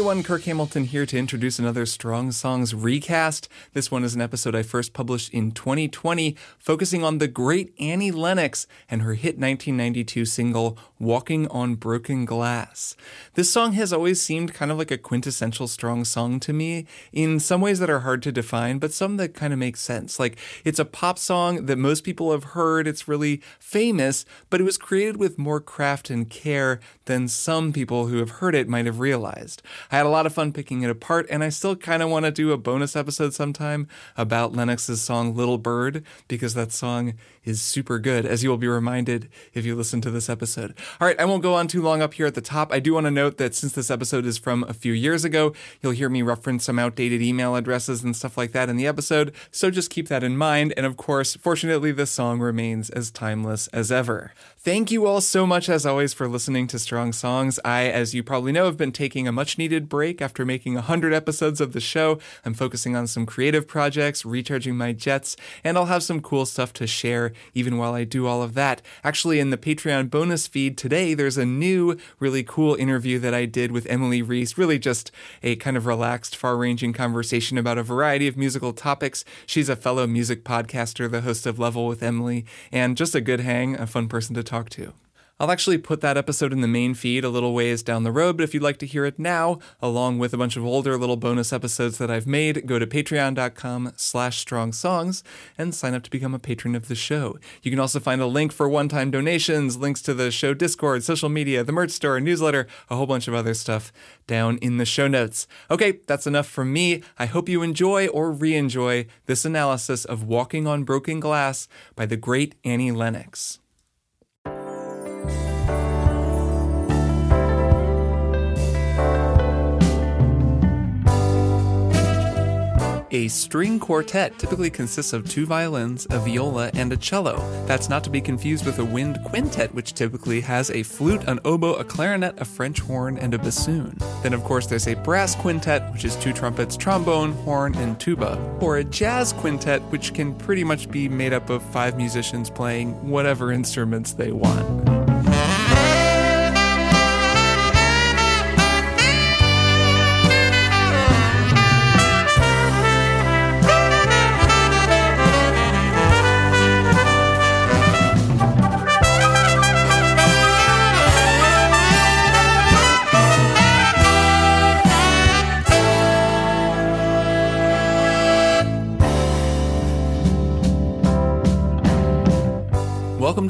everyone, Kirk Hamilton here to introduce another Strong Songs recast. This one is an episode I first published in 2020, focusing on the great Annie Lennox and her hit 1992 single, Walking on Broken Glass. This song has always seemed kind of like a quintessential strong song to me, in some ways that are hard to define, but some that kind of make sense. Like, it's a pop song that most people have heard, it's really famous, but it was created with more craft and care than some people who have heard it might have realized. I had a lot of fun picking it apart, and I still kind of want to do a bonus episode sometime about Lennox's song Little Bird, because that song is super good, as you will be reminded if you listen to this episode. All right, I won't go on too long up here at the top. I do want to note that since this episode is from a few years ago, you'll hear me reference some outdated email addresses and stuff like that in the episode, so just keep that in mind. And of course, fortunately, this song remains as timeless as ever. Thank you all so much, as always, for listening to Strong Songs. I, as you probably know, have been taking a much needed break after making 100 episodes of the show. I'm focusing on some creative projects, recharging my jets, and I'll have some cool stuff to share even while I do all of that. Actually, in the Patreon bonus feed today, there's a new, really cool interview that I did with Emily Reese. Really just a kind of relaxed, far ranging conversation about a variety of musical topics. She's a fellow music podcaster, the host of Level with Emily, and just a good hang, a fun person to talk to. I'll actually put that episode in the main feed a little ways down the road, but if you'd like to hear it now, along with a bunch of older little bonus episodes that I've made, go to patreon.com slash strong songs and sign up to become a patron of the show. You can also find a link for one-time donations, links to the show Discord, social media, the merch store, newsletter, a whole bunch of other stuff down in the show notes. Okay, that's enough from me. I hope you enjoy or re-enjoy this analysis of Walking on Broken Glass by the great Annie Lennox. A string quartet typically consists of two violins, a viola, and a cello. That's not to be confused with a wind quintet, which typically has a flute, an oboe, a clarinet, a French horn, and a bassoon. Then, of course, there's a brass quintet, which is two trumpets, trombone, horn, and tuba. Or a jazz quintet, which can pretty much be made up of five musicians playing whatever instruments they want.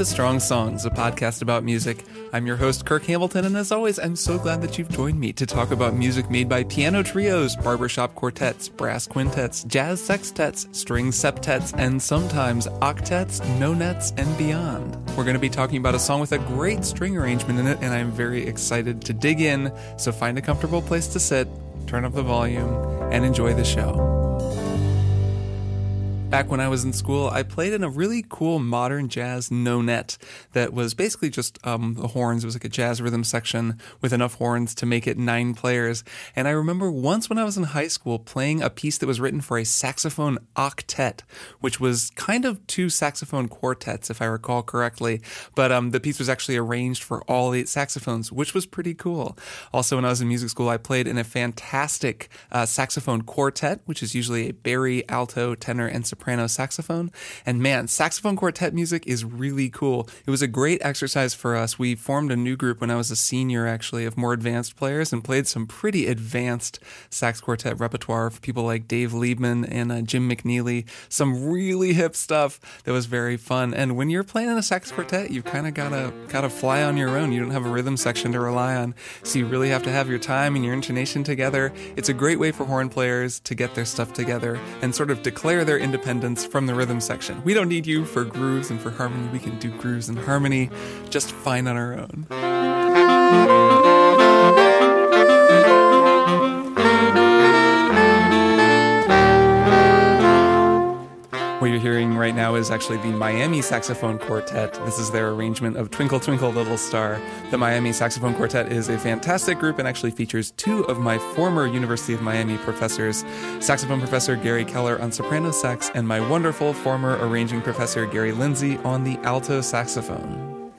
To Strong Songs, a podcast about music. I'm your host, Kirk Hamilton, and as always, I'm so glad that you've joined me to talk about music made by piano trios, barbershop quartets, brass quintets, jazz sextets, string septets, and sometimes octets, nonets, and beyond. We're going to be talking about a song with a great string arrangement in it, and I'm very excited to dig in. So find a comfortable place to sit, turn up the volume, and enjoy the show. Back when I was in school, I played in a really cool modern jazz nonet that was basically just um, the horns. It was like a jazz rhythm section with enough horns to make it nine players. And I remember once when I was in high school playing a piece that was written for a saxophone octet, which was kind of two saxophone quartets, if I recall correctly. But um, the piece was actually arranged for all eight saxophones, which was pretty cool. Also, when I was in music school, I played in a fantastic uh, saxophone quartet, which is usually a bari, alto, tenor, and soprano soprano saxophone. And man, saxophone quartet music is really cool. It was a great exercise for us. We formed a new group when I was a senior, actually, of more advanced players and played some pretty advanced sax quartet repertoire for people like Dave Liebman and uh, Jim McNeely. Some really hip stuff that was very fun. And when you're playing in a sax quartet, you've kind of gotta gotta fly on your own. You don't have a rhythm section to rely on, so you really have to have your time and your intonation together. It's a great way for horn players to get their stuff together and sort of declare their independence from the rhythm section. We don't need you for grooves and for harmony. We can do grooves and harmony just fine on our own. What you're hearing right now is actually the Miami Saxophone Quartet. This is their arrangement of Twinkle Twinkle Little Star. The Miami Saxophone Quartet is a fantastic group and actually features two of my former University of Miami professors saxophone professor Gary Keller on soprano sax and my wonderful former arranging professor Gary Lindsay on the alto saxophone.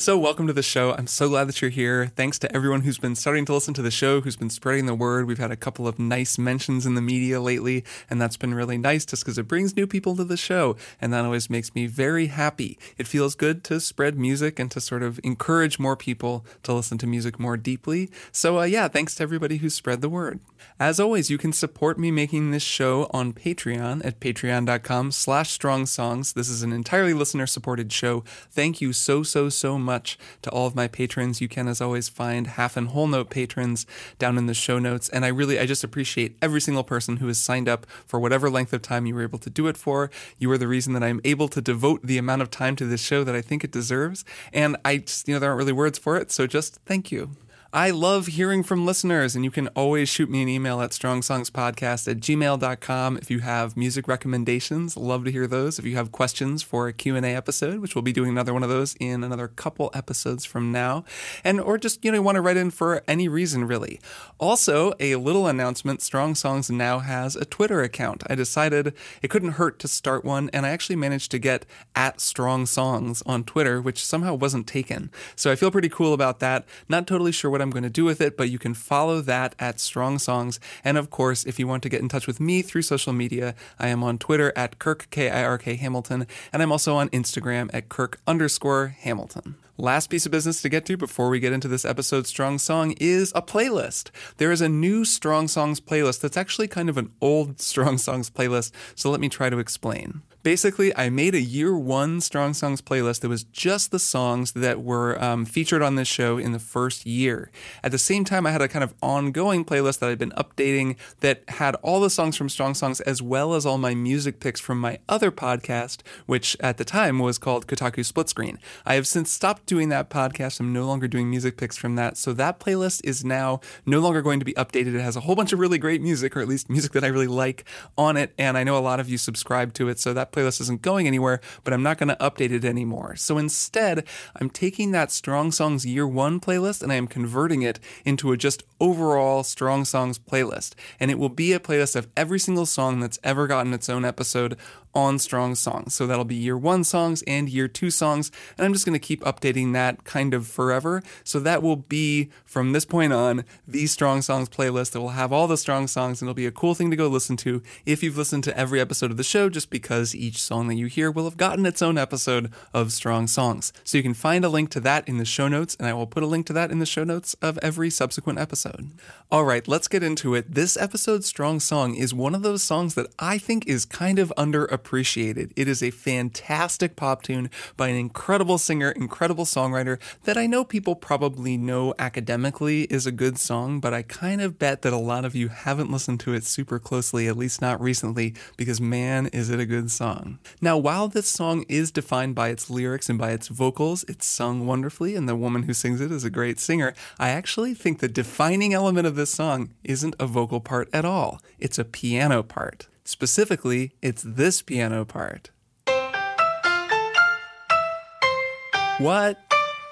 So, welcome to the show. I'm so glad that you're here. Thanks to everyone who's been starting to listen to the show, who's been spreading the word. We've had a couple of nice mentions in the media lately, and that's been really nice just because it brings new people to the show. And that always makes me very happy. It feels good to spread music and to sort of encourage more people to listen to music more deeply. So, uh, yeah, thanks to everybody who spread the word. As always, you can support me making this show on Patreon at patreon.com slash strong songs. This is an entirely listener supported show. Thank you so, so, so much to all of my patrons. You can, as always, find half and whole note patrons down in the show notes. And I really, I just appreciate every single person who has signed up for whatever length of time you were able to do it for. You are the reason that I'm able to devote the amount of time to this show that I think it deserves. And I just, you know, there aren't really words for it. So just thank you. I love hearing from listeners, and you can always shoot me an email at strongsongspodcast at gmail.com if you have music recommendations. Love to hear those. If you have questions for a Q&A episode, which we'll be doing another one of those in another couple episodes from now, and or just, you know, want to write in for any reason, really. Also, a little announcement, Strong Songs now has a Twitter account. I decided it couldn't hurt to start one, and I actually managed to get at Strong Songs on Twitter, which somehow wasn't taken. So I feel pretty cool about that. Not totally sure what what I'm going to do with it, but you can follow that at Strong Songs. And of course, if you want to get in touch with me through social media, I am on Twitter at Kirk, K I R K Hamilton, and I'm also on Instagram at Kirk underscore Hamilton. Last piece of business to get to before we get into this episode's Strong Song is a playlist. There is a new Strong Songs playlist that's actually kind of an old Strong Songs playlist, so let me try to explain. Basically, I made a year one Strong Songs playlist that was just the songs that were um, featured on this show in the first year. At the same time, I had a kind of ongoing playlist that I'd been updating that had all the songs from Strong Songs as well as all my music picks from my other podcast, which at the time was called Kotaku Split Screen. I have since stopped doing that podcast. I'm no longer doing music picks from that. So that playlist is now no longer going to be updated. It has a whole bunch of really great music, or at least music that I really like on it. And I know a lot of you subscribe to it. So that playlist isn't going anywhere, but I'm not going to update it anymore. So instead, I'm taking that Strong Songs Year One playlist and I am converting it into a just overall Strong Songs playlist. And it will be a playlist of every single song that's ever gotten its own episode on Strong Songs. So that'll be year one songs and year two songs. And I'm just going to keep updating that kind of forever. So that will be from this point on the Strong Songs playlist that will have all the strong songs and it'll be a cool thing to go listen to if you've listened to every episode of the show, just because each song that you hear will have gotten its own episode of Strong Songs. So you can find a link to that in the show notes, and I will put a link to that in the show notes of every subsequent episode. All right, let's get into it. This episode's Strong Song is one of those songs that I think is kind of underappreciated appreciated. It is a fantastic pop tune by an incredible singer, incredible songwriter that I know people probably know academically is a good song, but I kind of bet that a lot of you haven't listened to it super closely, at least not recently, because man, is it a good song. Now, while this song is defined by its lyrics and by its vocals, it's sung wonderfully, and the woman who sings it is a great singer. I actually think the defining element of this song isn't a vocal part at all, it's a piano part. Specifically, it's this piano part. What?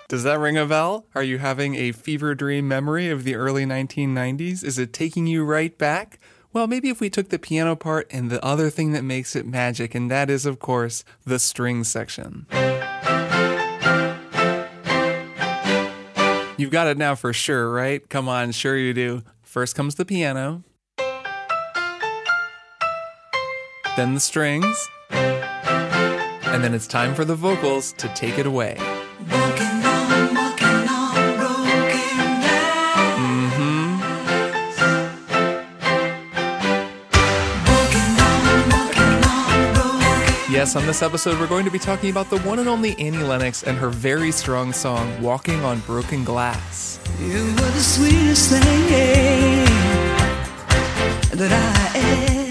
Does that ring a bell? Are you having a fever dream memory of the early 1990s? Is it taking you right back? Well, maybe if we took the piano part and the other thing that makes it magic, and that is, of course, the string section. You've got it now for sure, right? Come on, sure you do. First comes the piano, then the strings, and then it's time for the vocals to take it away. Yes, on this episode, we're going to be talking about the one and only Annie Lennox and her very strong song, Walking on Broken Glass. You were the sweetest thing that I ever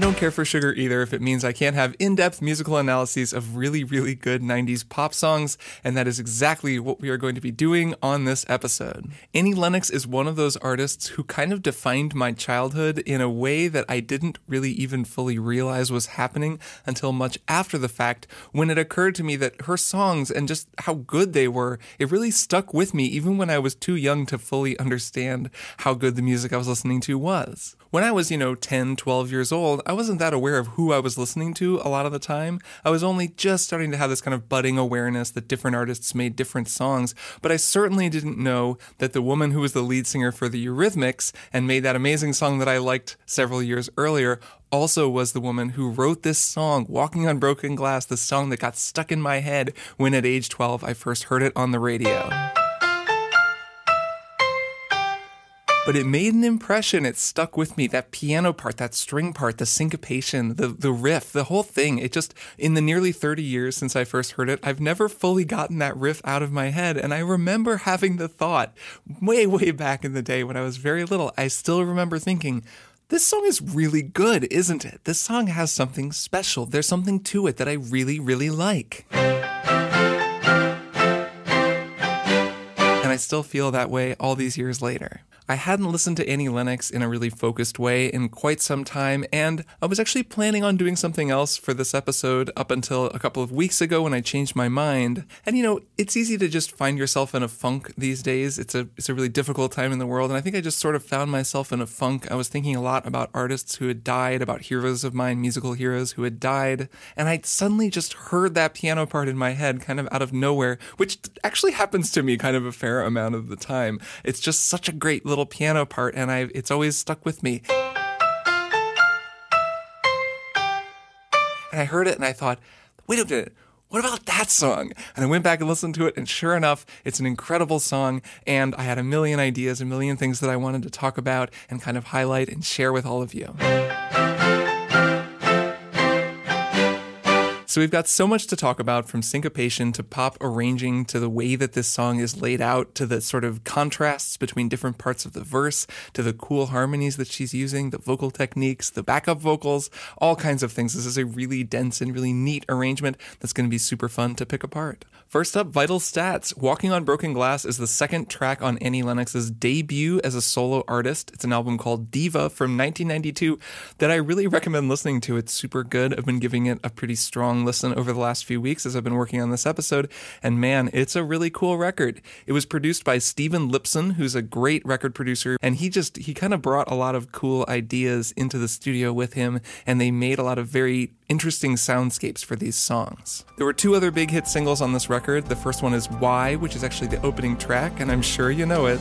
care for sugar either if it means I can't have in depth musical analyses of really, really good 90s pop songs, and that is exactly what we are going to be doing on this episode. Annie Lennox is one of those artists who kind of defined my childhood in a way that I didn't really even fully realize was happening until much after the fact when it occurred to me that her songs and just how good they were, it really stuck with me even when I was too young to fully understand how good the music I was listening to was. When I was, you know, 10, 12 years old, I wasn't that aware of who I was listening to a lot of the time. I was only just starting to have this kind of budding awareness that different artists made different songs, but I certainly didn't know that the woman who was the lead singer for the Eurythmics and made that amazing song that I liked several years earlier also was the woman who wrote this song, Walking on Broken Glass, the song that got stuck in my head when at age 12 I first heard it on the radio. But it made an impression. It stuck with me. That piano part, that string part, the syncopation, the, the riff, the whole thing. It just, in the nearly 30 years since I first heard it, I've never fully gotten that riff out of my head. And I remember having the thought way, way back in the day when I was very little. I still remember thinking, this song is really good, isn't it? This song has something special. There's something to it that I really, really like. And I still feel that way all these years later. I hadn't listened to Annie Lennox in a really focused way in quite some time, and I was actually planning on doing something else for this episode up until a couple of weeks ago when I changed my mind. And you know, it's easy to just find yourself in a funk these days. It's a it's a really difficult time in the world, and I think I just sort of found myself in a funk. I was thinking a lot about artists who had died, about heroes of mine, musical heroes who had died, and I suddenly just heard that piano part in my head kind of out of nowhere, which actually happens to me kind of a fair amount of the time. It's just such a great little piano part, and I it's always stuck with me. And I heard it and I thought, wait a minute, what about that song? And I went back and listened to it, and sure enough, it's an incredible song. And I had a million ideas, a million things that I wanted to talk about and kind of highlight and share with all of you. So we've got so much to talk about from syncopation to pop arranging to the way that this song is laid out to the sort of contrasts between different parts of the verse to the cool harmonies that she's using, the vocal techniques, the backup vocals, all kinds of things. This is a really dense and really neat arrangement that's going to be super fun to pick apart. First up, Vital Stats. Walking on Broken Glass is the second track on Annie Lennox's debut as a solo artist. It's an album called Diva from 1992 that I really recommend listening to. It's super good. I've been giving it a pretty strong listen over the last few weeks as I've been working on this episode. And man, it's a really cool record. It was produced by Stephen Lipson, who's a great record producer. And he just, he kind of brought a lot of cool ideas into the studio with him. And they made a lot of very interesting soundscapes for these songs. There were two other big hit singles on this record. The first one is Why, which is actually the opening track, and I'm sure you know it.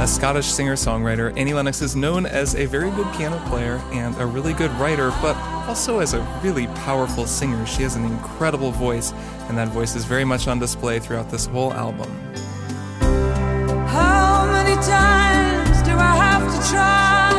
A Scottish singer songwriter, Annie Lennox is known as a very good piano player and a really good writer, but also as a really powerful singer. She has an incredible voice, and that voice is very much on display throughout this whole album How many times do I have to try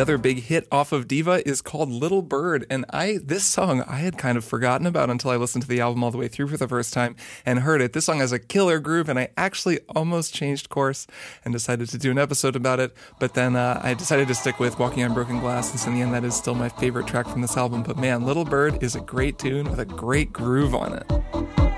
other big hit off of Diva is called Little Bird, and I this song I had kind of forgotten about until I listened to the album all the way through for the first time and heard it. This song has a killer groove, and I actually almost changed course and decided to do an episode about it, but then uh, I decided to stick with Walking on Broken Glass, and so in the end, that is still my favorite track from this album. But man, Little Bird is a great tune with a great groove on it.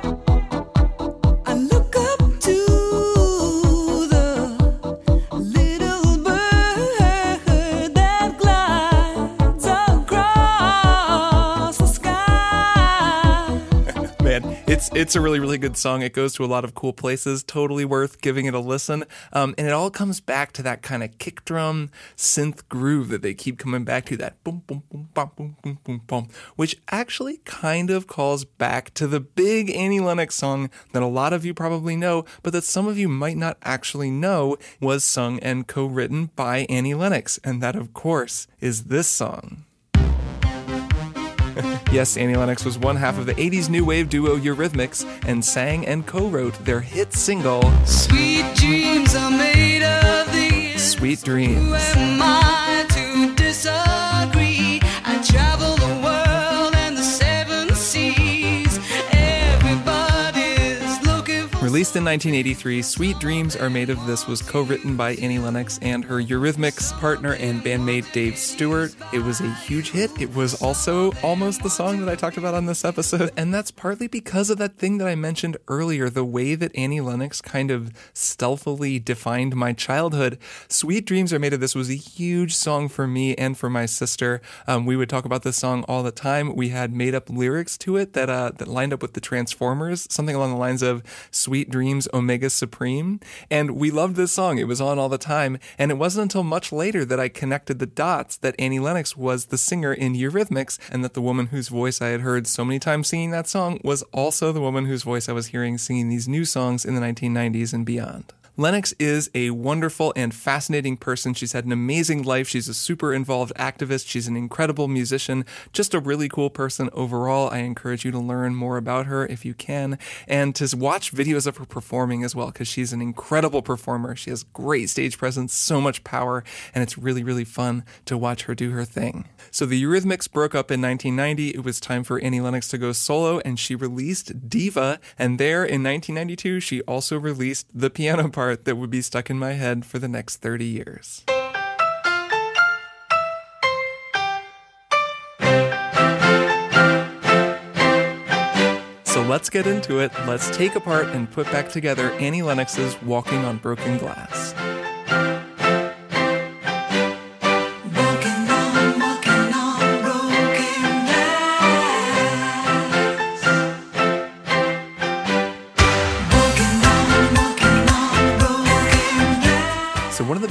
It's it's a really really good song. It goes to a lot of cool places. Totally worth giving it a listen. Um, and it all comes back to that kind of kick drum synth groove that they keep coming back to. That boom boom boom boom boom boom boom boom, which actually kind of calls back to the big Annie Lennox song that a lot of you probably know, but that some of you might not actually know was sung and co-written by Annie Lennox, and that of course is this song. Yes, Annie Lennox was one half of the 80s new wave duo Eurythmics and sang and co wrote their hit single, Sweet Dreams Are Made of These. Sweet Dreams. Released in 1983, Sweet Dreams Are Made of This was co written by Annie Lennox and her Eurythmics partner and bandmate Dave Stewart. It was a huge hit. It was also almost the song that I talked about on this episode, and that's partly because of that thing that I mentioned earlier the way that Annie Lennox kind of stealthily defined my childhood. Sweet Dreams Are Made of This was a huge song for me and for my sister. Um, we would talk about this song all the time. We had made up lyrics to it that, uh, that lined up with the Transformers, something along the lines of Sweet Dreams Omega Supreme. And we loved this song. It was on all the time. And it wasn't until much later that I connected the dots that Annie Lennox was the singer in Eurythmics and that the woman whose voice I had heard so many times singing that song was also the woman whose voice I was hearing singing these new songs in the 1990s and beyond. Lennox is a wonderful and fascinating person. She's had an amazing life. She's a super involved activist. She's an incredible musician, just a really cool person overall. I encourage you to learn more about her if you can and to watch videos of her performing as well because she's an incredible performer. She has great stage presence, so much power, and it's really, really fun to watch her do her thing. So the Eurythmics broke up in 1990. It was time for Annie Lennox to go solo, and she released Diva. And there in 1992, she also released the piano part part that would be stuck in my head for the next 30 years. So let's get into it. Let's take apart and put back together Annie Lennox's Walking on Broken Glass.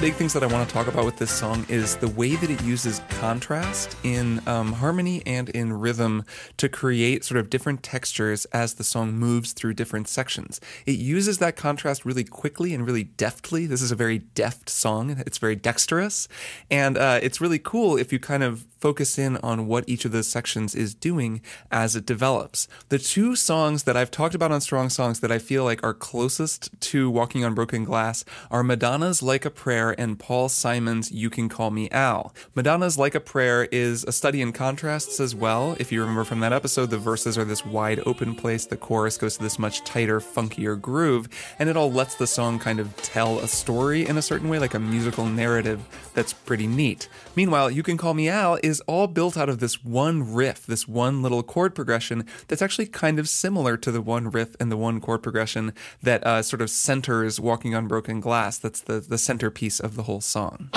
Big things that I want to talk about with this song is the way that it uses contrast in um, harmony and in rhythm to create sort of different textures as the song moves through different sections. It uses that contrast really quickly and really deftly. This is a very deft song. It's very dexterous. And uh, it's really cool if you kind of focus in on what each of those sections is doing as it develops. The two songs that I've talked about on Strong Songs that I feel like are closest to Walking on Broken Glass are Madonna's Like a And Paul Simon's You Can Call Me Al. Madonna's Like a Prayer is a study in contrasts as well. If you remember from that episode, the verses are this wide open place, the chorus goes to this much tighter, funkier groove, and it all lets the song kind of tell a story in a certain way, like a musical narrative that's pretty neat. Meanwhile, You Can Call Me Al is all built out of this one riff, this one little chord progression that's actually kind of similar to the one riff and the one chord progression that uh, sort of centers Walking on Broken Glass. That's the, the centerpiece of the whole song.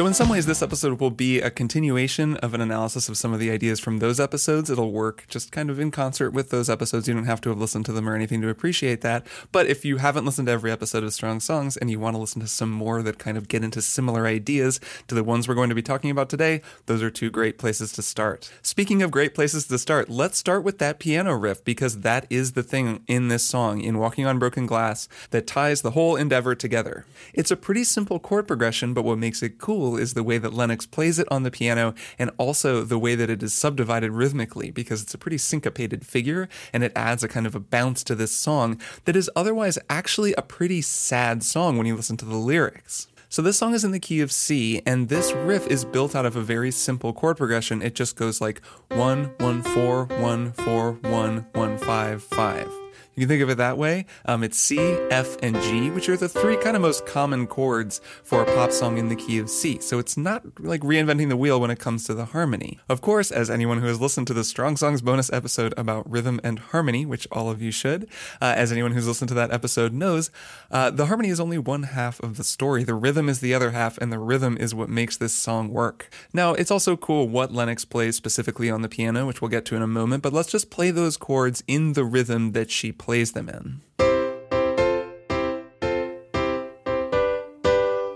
So, in some ways, this episode will be a continuation of an analysis of some of the ideas from those episodes. It'll work just kind of in concert with those episodes. You don't have to have listened to them or anything to appreciate that. But if you haven't listened to every episode of Strong Songs and you want to listen to some more that kind of get into similar ideas to the ones we're going to be talking about today, those are two great places to start. Speaking of great places to start, let's start with that piano riff because that is the thing in this song, in Walking on Broken Glass, that ties the whole endeavor together. It's a pretty simple chord progression, but what makes it cool cool is the way that Lennox plays it on the piano and also the way that it is subdivided rhythmically because it's a pretty syncopated figure and it adds a kind of a bounce to this song that is otherwise actually a pretty sad song when you listen to the lyrics. So this song is in the key of C, and this riff is built out of a very simple chord progression. It just goes like one, one, four, one, four, one, one, five, five. You can think of it that way. Um, it's C, F, and G, which are the three kind of most common chords for a pop song in the key of C. So it's not like reinventing the wheel when it comes to the harmony. Of course, as anyone who has listened to the Strong Songs bonus episode about rhythm and harmony, which all of you should, uh, as anyone who's listened to that episode knows, uh, the harmony is only one half of the story. The rhythm is the other half, and the rhythm is what makes this song work. Now, it's also cool what Lennox plays specifically on the piano, which we'll get to in a moment, but let's just play those chords in the rhythm that she plays them in.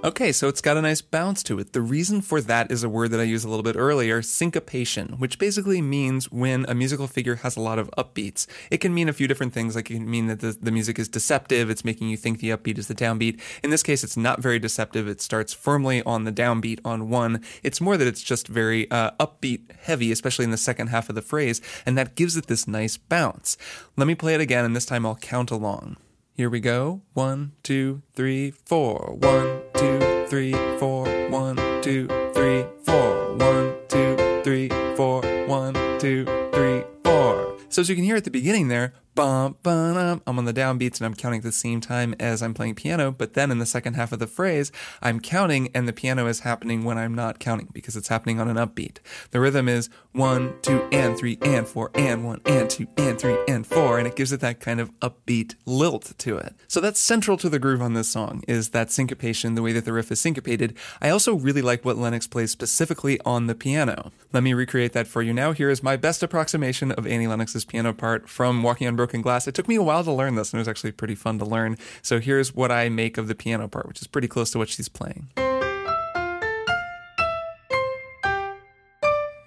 Okay, so it's got a nice bounce to it. The reason for that is a word that I used a little bit earlier, syncopation, which basically means when a musical figure has a lot of upbeats. It can mean a few different things, like it can mean that the, the music is deceptive, it's making you think the upbeat is the downbeat. In this case, it's not very deceptive. It starts firmly on the downbeat on one. It's more that it's just very uh, upbeat heavy, especially in the second half of the phrase, and that gives it this nice bounce. Let me play it again, and this time I'll count along. Here we go. One, two, three, four. One, two, three, four. One, two, three, four. One, two, three, four. One, two, three, four. So as you can hear at the beginning there, I'm on the downbeats and I'm counting at the same time as I'm playing piano. But then in the second half of the phrase, I'm counting and the piano is happening when I'm not counting because it's happening on an upbeat. The rhythm is one, two, and three, and four, and one, and two, and three, and four. And it gives it that kind of upbeat lilt to it. So that's central to the groove on this song is that syncopation, the way that the riff is syncopated. I also really like what Lennox plays specifically on the piano. Let me recreate that for you now. Here is my best approximation of Annie Lennox's piano part from Walking on Broken Glass. It took me a while to learn this, and it was actually pretty fun to learn. So here's what I make of the piano part, which is pretty close to what she's playing.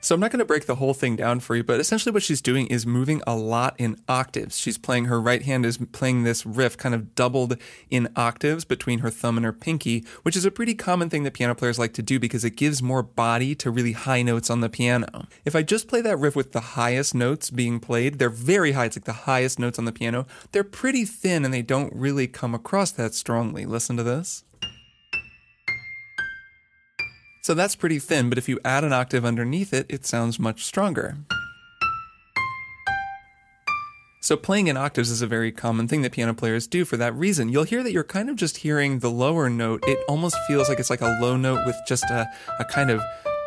So I'm not going to break the whole thing down for you, but essentially what she's doing is moving a lot in octaves. She's playing her right hand is playing this riff kind of doubled in octaves between her thumb and her pinky, which is a pretty common thing that piano players like to do because it gives more body to really high notes on the piano. If I just play that riff with the highest notes being played, they're very high. It's like the highest notes on the piano. They're pretty thin and they don't really come across that strongly. Listen to this. So that's pretty thin, but if you add an octave underneath it, it sounds much stronger. So playing in octaves is a very common thing that piano players do for that reason. You'll hear that you're kind of just hearing the lower note. It almost feels like it's like a low note with just a, a kind of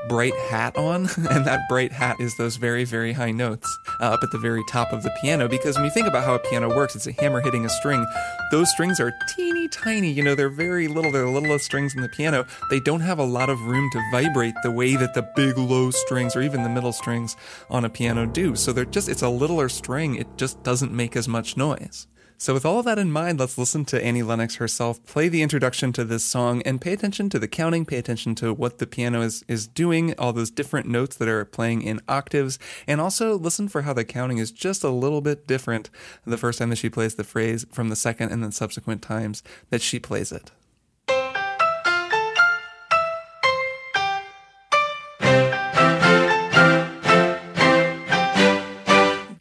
bright hat on, and that bright hat is those very, very high notes uh, up at the very top of the piano. Because when you think about how a piano works, it's a hammer hitting a string. Those strings are teeny tiny, you know, they're very little. They're the littlest strings in the piano. They don't have a lot of room to vibrate the way that the big low strings or even the middle strings on a piano do. So they're just, it's a littler string, it just doesn't make as much noise. So, with all that in mind, let's listen to Annie Lennox herself play the introduction to this song and pay attention to the counting, pay attention to what the piano is, is doing, all those different notes that are playing in octaves, and also listen for how the counting is just a little bit different the first time that she plays the phrase from the second and then subsequent times that she plays it.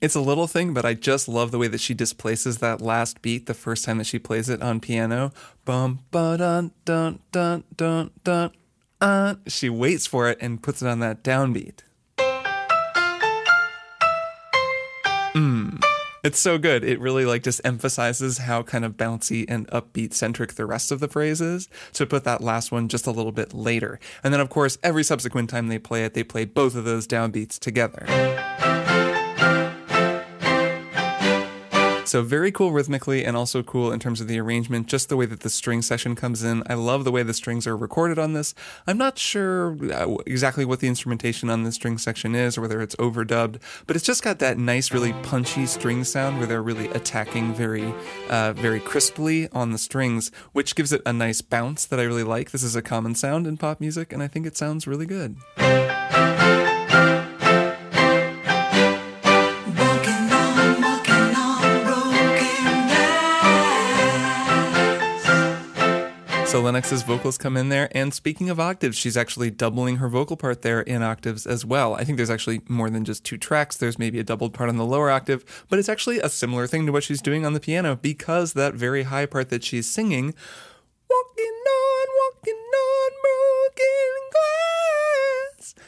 It's a little thing, but I just love the way that she displaces that last beat the first time that she plays it on piano. Bum ba dun dun dun dun dun. Uh, she waits for it and puts it on that downbeat. Mmm. It's so good. It really like just emphasizes how kind of bouncy and upbeat centric the rest of the phrase is. To put that last one just a little bit later. And then of course, every subsequent time they play it, they play both of those downbeats together. So very cool rhythmically and also cool in terms of the arrangement, just the way that the string section comes in. I love the way the strings are recorded on this. I'm not sure uh, exactly what the instrumentation on the string section is or whether it's overdubbed, but it's just got that nice, really punchy string sound where they're really attacking very, uh, very crisply on the strings, which gives it a nice bounce that I really like. This is a common sound in pop music, and I think it sounds really good. So Lennox's vocals come in there. And speaking of octaves, she's actually doubling her vocal part there in octaves as well. I think there's actually more than just two tracks. There's maybe a doubled part on the lower octave, but it's actually a similar thing to what she's doing on the piano because that very high part that she's singing, walking on, walking on broken glass.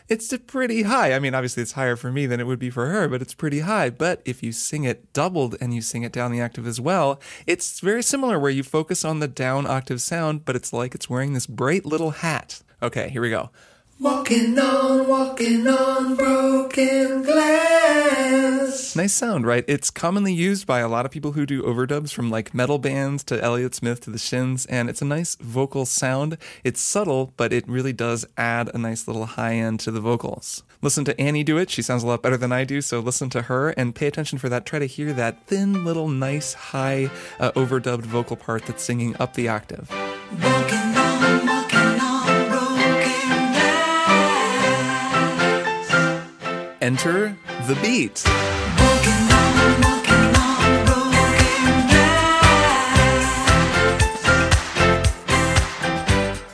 It's pretty high. I mean, obviously it's higher for me than it would be for her, but it's pretty high. But if you sing it doubled and you sing it down the octave as well, it's very similar where you focus on the down octave sound, but it's like it's wearing this bright little hat. Okay, here we go. Walking on, walking on broken glass. Nice sound, right? It's commonly used by a lot of people who do overdubs from like metal bands to Elliott Smith to the Shins, and it's a nice vocal sound. It's subtle, but it really does add a nice little high end to the vocals. Listen to Annie do it. She sounds a lot better than I do, so listen to her and pay attention for that. Try to hear that thin little nice high uh, overdubbed vocal part that's singing up the octave. Enter the beat.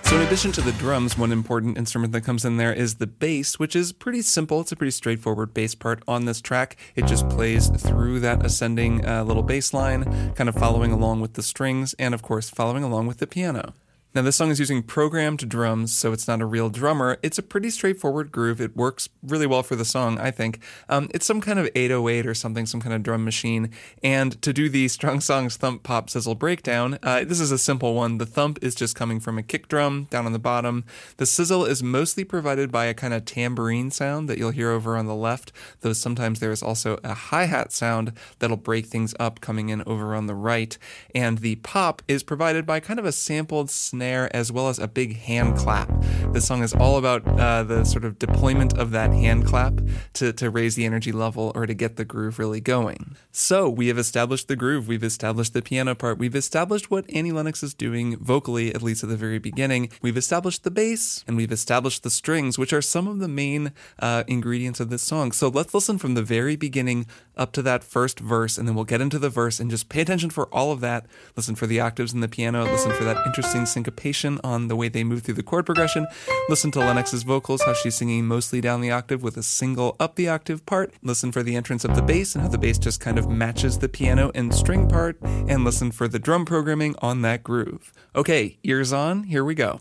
So, in addition to the drums, one important instrument that comes in there is the bass, which is pretty simple. It's a pretty straightforward bass part on this track. It just plays through that ascending uh, little bass line, kind of following along with the strings, and of course, following along with the piano. Now, this song is using programmed drums, so it's not a real drummer. It's a pretty straightforward groove. It works really well for the song, I think. Um, it's some kind of 808 or something, some kind of drum machine. And to do the Strong Songs thump pop sizzle breakdown, uh, this is a simple one. The thump is just coming from a kick drum down on the bottom. The sizzle is mostly provided by a kind of tambourine sound that you'll hear over on the left, though sometimes there is also a hi hat sound that'll break things up coming in over on the right. And the pop is provided by kind of a sampled snare as well as a big hand clap. This song is all about uh, the sort of deployment of that hand clap to, to raise the energy level or to get the groove really going. So we have established the groove, we've established the piano part, we've established what Annie Lennox is doing vocally, at least at the very beginning. We've established the bass and we've established the strings, which are some of the main uh, ingredients of this song. So let's listen from the very beginning up to that first verse, and then we'll get into the verse and just pay attention for all of that. Listen for the octaves in the piano, listen for that interesting syncopation on the way they move through the chord progression. Listen to Lennox's vocals, how she's singing mostly down the octave with a single up the octave part. Listen for the entrance of the bass and how the bass just kind of matches the piano and string part. And listen for the drum programming on that groove. Okay, ears on, here we go.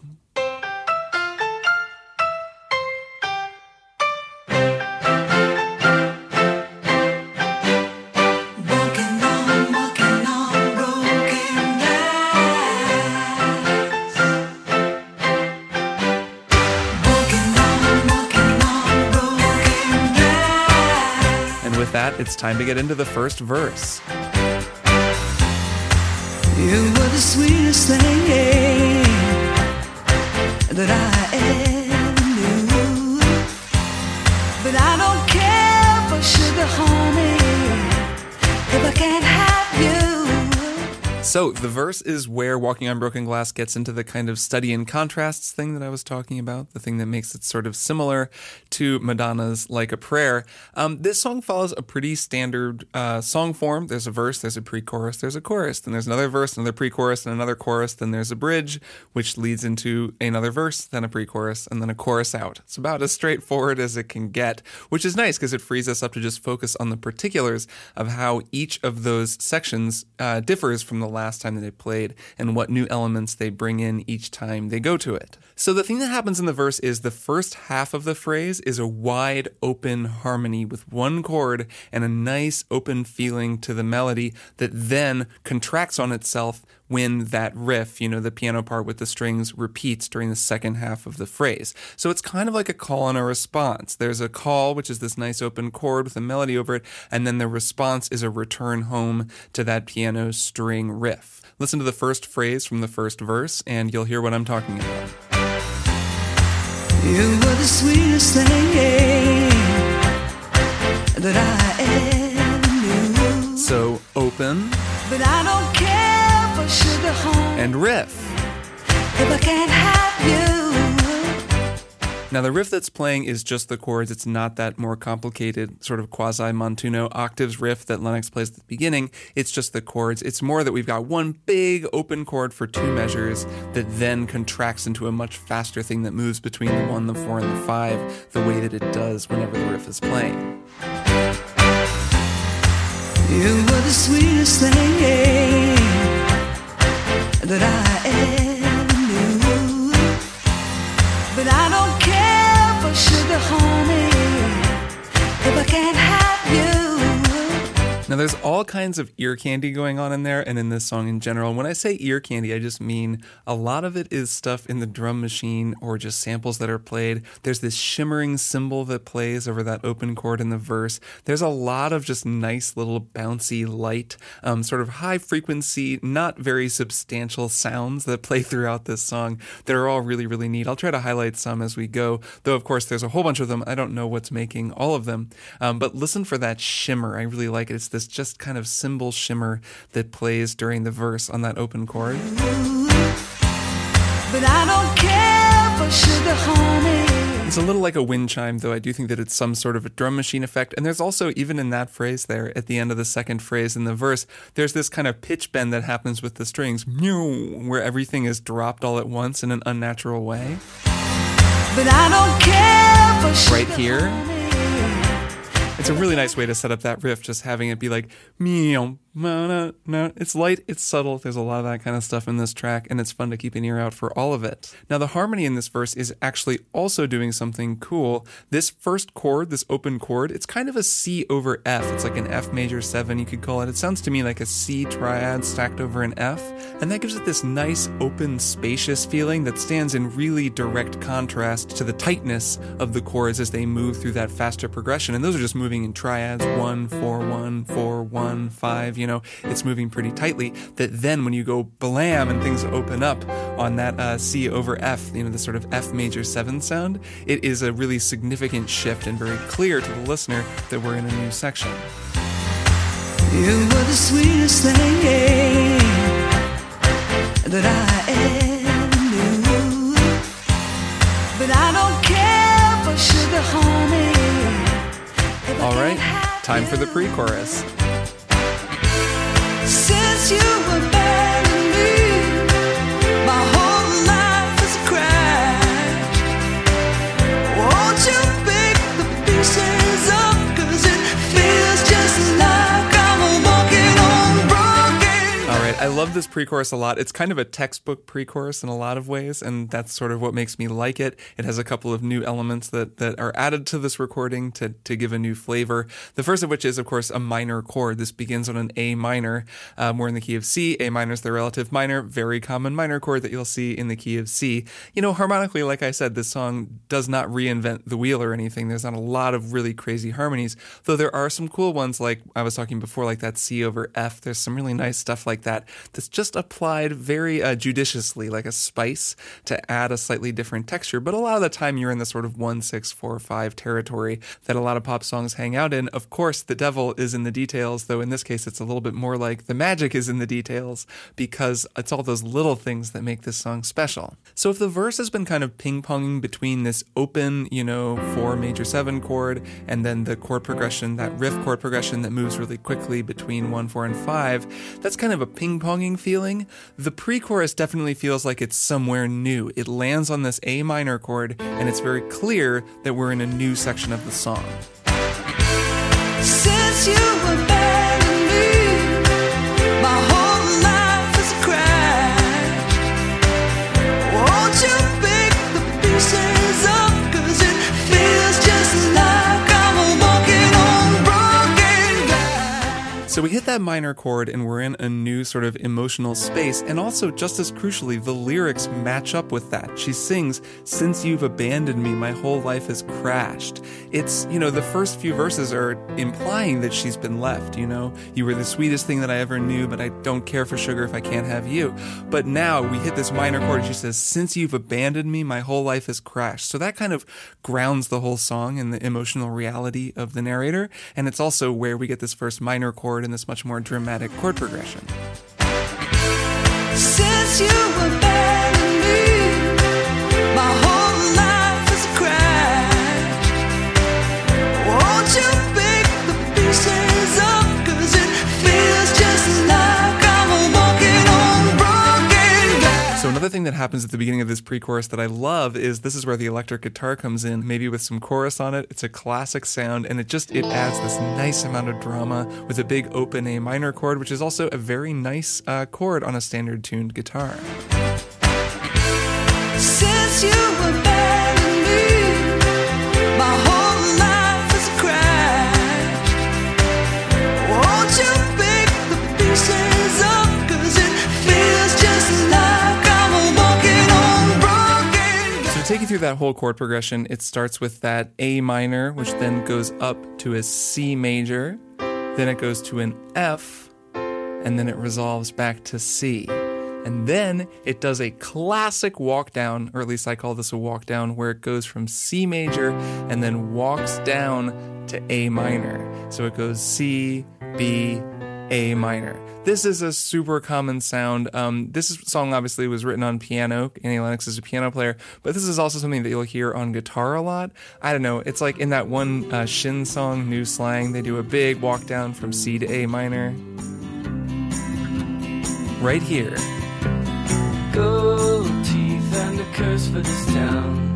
It's time to get into the first verse. You were the sweetest thing that I ever knew. But I don't care for sugar, honey, if I can't have. So the verse is where Walking on Broken Glass gets into the kind of study in contrasts thing that I was talking about, the thing that makes it sort of similar to Madonna's Like a Prayer. Um, this song follows a pretty standard uh, song form. There's a verse, there's a pre-chorus, there's a chorus, then there's another verse, another pre-chorus, and another chorus, then there's a bridge, which leads into another verse, then a pre-chorus, and then a chorus out. It's about as straightforward as it can get, which is nice because it frees us up to just focus on the particulars of how each of those sections uh, differs from the last last time that they played and what new elements they bring in each time they go to it. So the thing that happens in the verse is the first half of the phrase is a wide open harmony with one chord and a nice open feeling to the melody that then contracts on itself when that riff, you know, the piano part with the strings repeats during the second half of the phrase. So it's kind of like a call and a response. There's a call, which is this nice open chord with a melody over it, and then the response is a return home to that piano string riff. Listen to the first phrase from the first verse, and you'll hear what I'm talking about. You were the sweetest thing that I ever knew. So open. But I don't care and riff. If I can't have you. Now, the riff that's playing is just the chords. It's not that more complicated, sort of quasi Montuno octaves riff that Lennox plays at the beginning. It's just the chords. It's more that we've got one big open chord for two measures that then contracts into a much faster thing that moves between the one, the four, and the five, the way that it does whenever the riff is playing. You were the sweetest thing that I ever knew. But I don't care for sugar, honey, if I can't have. Now, there's all kinds of ear candy going on in there and in this song in general. when I say ear candy, I just mean a lot of it is stuff in the drum machine or just samples that are played. There's this shimmering cymbal that plays over that open chord in the verse. There's a lot of just nice little bouncy, light, um, sort of high frequency, not very substantial sounds that play throughout this song that are all really, really neat. I'll try to highlight some as we go, though, of course, there's a whole bunch of them. I don't know what's making all of them, um, but listen for that shimmer. I really like it. It's this just kind of cymbal shimmer that plays during the verse on that open chord. It's a little like a wind chime, though I do think that it's some sort of a drum machine effect. And there's also, even in that phrase there, at the end of the second phrase in the verse, there's this kind of pitch bend that happens with the strings, where everything is dropped all at once in an unnatural way. right here. It's a really nice way to set up that riff, just having it be like meow, no, no. No. It's light, it's subtle. There's a lot of that kind of stuff in this track, and it's fun to keep an ear out for all of it. Now, the harmony in this verse is actually also doing something cool. This first chord, this open chord, it's kind of a C over F. It's like an F major seven, you could call it. It sounds to me like a C triad stacked over an F, and that gives it this nice, open, spacious feeling that stands in really direct contrast to the tightness of the chords as they move through that faster progression. And those are just moving in triads one, four, one, four, one, five, you know, it's moving pretty tightly. That then when you go blam and things open up on that uh, C over F, you know, the sort of F major seven sound, it is a really significant shift and very clear to the listener that we're in a new section. You were the sweetest thing that I ever knew. But I don't care for sugar, honey. All right, time for the pre chorus. Since you abandoned love this pre chorus a lot. It's kind of a textbook pre chorus in a lot of ways, and that's sort of what makes me like it. It has a couple of new elements that, that are added to this recording to, to give a new flavor. The first of which is, of course, a minor chord. This begins on an A minor. Um, we're in the key of C. A minor is the relative minor, very common minor chord that you'll see in the key of C. You know, harmonically, like I said, this song does not reinvent the wheel or anything. There's not a lot of really crazy harmonies, though there are some cool ones, like I was talking before, like that C over F. There's some really nice stuff like that that's just applied very uh, judiciously, like a spice to add a slightly different texture. But a lot of the time, you're in the sort of one, six, four, five territory that a lot of pop songs hang out in. Of course, the devil is in the details, though in this case, it's a little bit more like the magic is in the details because it's all those little things that make this song special. So if the verse has been kind of ping ponging between this open, you know, four major seven chord and then the chord progression, that riff chord progression that moves really quickly between one, four, and five, that's kind of a ping ponging feeling. The pre chorus definitely feels like it's somewhere new. It lands on this A minor chord, and it's very clear that we're in a new section of the song. So we hit that minor chord and we're in a new sort of emotional space. And also, just as crucially, the lyrics match up with that. She sings, Since you've abandoned me, my whole life has crashed. It's, you know, the first few verses are implying that she's been left, you know? You were the sweetest thing that I ever knew, but I don't care for sugar if I can't have you. But now we hit this minor chord and she says, Since you've abandoned me, my whole life has crashed. So that kind of grounds the whole song in the emotional reality of the narrator. And it's also where we get this first minor chord and this much more dramatic chord progression. Another thing that happens at the beginning of this pre-chorus that I love is this is where the electric guitar comes in, maybe with some chorus on it. It's a classic sound and it just it adds this nice amount of drama with a big open A minor chord, which is also a very nice uh, chord on a standard tuned guitar. Since you abandoned take you through that whole chord progression, it starts with that A minor, which then goes up to a C major, then it goes to an F, and then it resolves back to C. And then it does a classic walk down, or at least I call this a walk down, where it goes from C major and then walks down to A minor. So it goes C, B, A minor. This is a super common sound. Um, this song obviously was written on piano. Annie Lennox is a piano player, but this is also something that you'll hear on guitar a lot. I don't know. It's like in that one uh, Shin song, New Slang, they do a big walk down from C to A minor. Right here. Gold teeth and a curse for this town.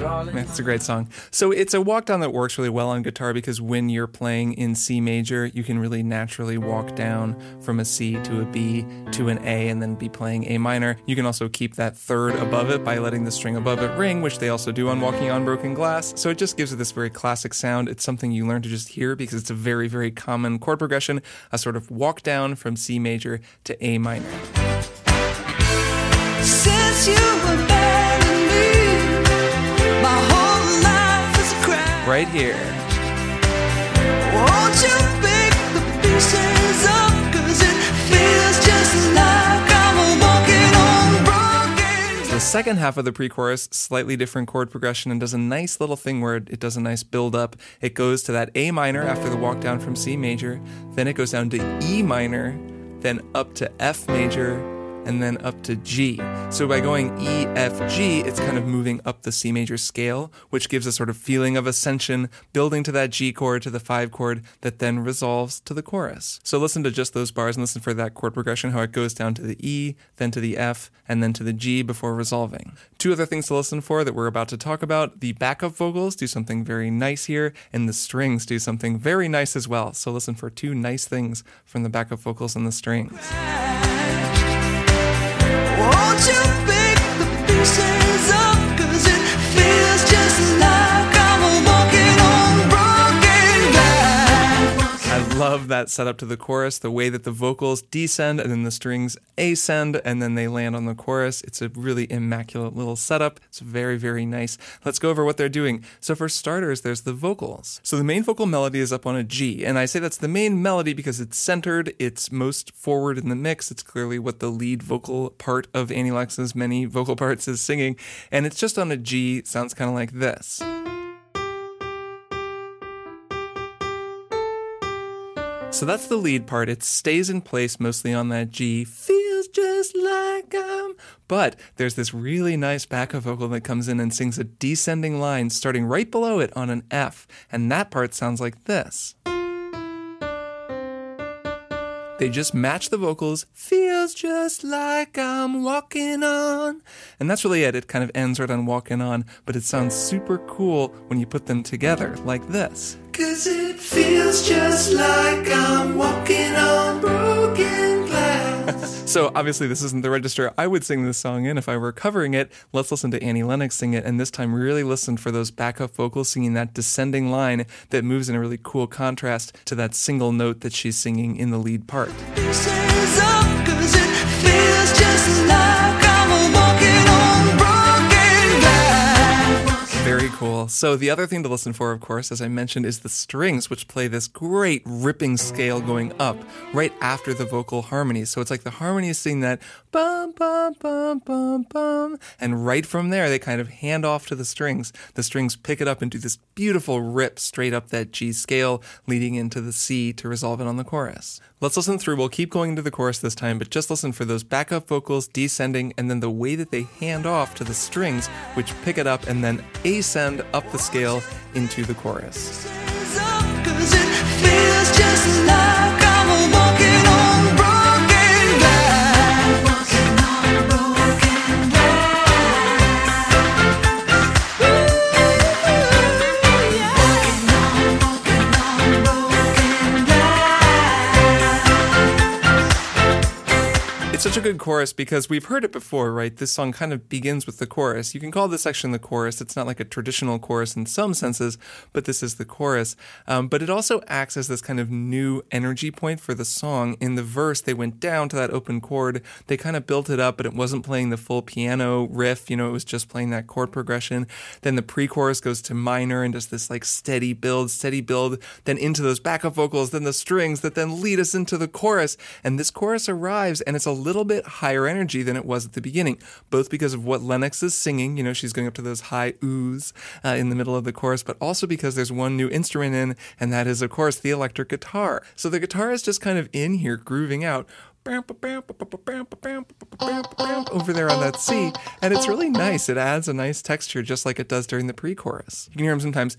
Darling. That's a great song. So it's a walk down that works really well on guitar because when you're playing in C major, you can really naturally walk down from a C to a B to an A and then be playing A minor. You can also keep that third above it by letting the string above it ring, which they also do on Walking on Broken Glass. So it just gives it this very classic sound. It's something you learn to just hear because it's a very, very common chord progression, a sort of walk down from C major to A minor. Since you abandoned me, on broken. The second half of the pre chorus, slightly different chord progression, and does a nice little thing where it does a nice build up. It goes to that A minor after the walk down from C major, then it goes down to E minor, then up to F major, and then up to G. So by going E, F, G, it's kind of moving up the C major scale, which gives a sort of feeling of ascension, building to that G chord, to the five chord, that then resolves to the chorus. So listen to just those bars and listen for that chord progression, how it goes down to the E, then to the F, and then to the G before resolving. Two other things to listen for that we're about to talk about. The backup vocals do something very nice here, and the strings do something very nice as well. So listen for two nice things from the backup vocals and the strings. Won't you pick love that setup to the chorus, the way that the vocals descend and then the strings ascend and then they land on the chorus. It's a really immaculate little setup. It's very, very nice. Let's go over what they're doing. So, for starters, there's the vocals. So, the main vocal melody is up on a G, and I say that's the main melody because it's centered, it's most forward in the mix. It's clearly what the lead vocal part of Annie Lennox's many vocal parts is singing, and it's just on a G. Sounds kind of like this. So that's the lead part. It stays in place mostly on that G. Feels just like I'm. But there's this really nice backup vocal that comes in and sings a descending line starting right below it on an F. And that part sounds like this. They just match the vocals. Feels just like I'm walking on. And that's really it. It kind of ends right on walking on, but it sounds super cool when you put them together like this. Cause it feels just like I'm walking on broken. So obviously this isn't the register I would sing this song in if I were covering it. Let's listen to Annie Lennox sing it, and this time really listen for those backup vocals singing that descending line that moves in a really cool contrast to that single note that she's singing in the lead part. Cool. So the other thing to listen for, of course, as I mentioned, is the strings, which play this great ripping scale going up right after the vocal harmony. So it's like the harmony is sing that bum bum bum bum bum, and right from there they kind of hand off to the strings. The strings pick it up and do this beautiful rip straight up that G scale, leading into the C to resolve it on the chorus. Let's listen through. We'll keep going into the chorus this time, but just listen for those backup vocals descending and then the way that they hand off to the strings, which pick it up and then ascend up the scale into the chorus. Such a good chorus because we've heard it before, right? This song kind of begins with the chorus. You can call this section the chorus. It's not like a traditional chorus in some senses, but this is the chorus. Um, but it also acts as this kind of new energy point for the song. In the verse, they went down to that open chord. They kind of built it up, but it wasn't playing the full piano riff. You know, it was just playing that chord progression. Then the pre chorus goes to minor and does this like steady build, steady build, then into those backup vocals, then the strings that then lead us into the chorus. And this chorus arrives and it's a little bit higher energy than it was at the beginning, both because of what Lennox is singing. You know, she's going up to those high oohs uh, in the middle of the chorus, but also because there's one new instrument in, and that is, of course, the electric guitar. So the guitar is just kind of in here grooving out. Over there on that C, and it's really nice. It adds a nice texture just like it does during the pre-chorus. You can hear him sometimes.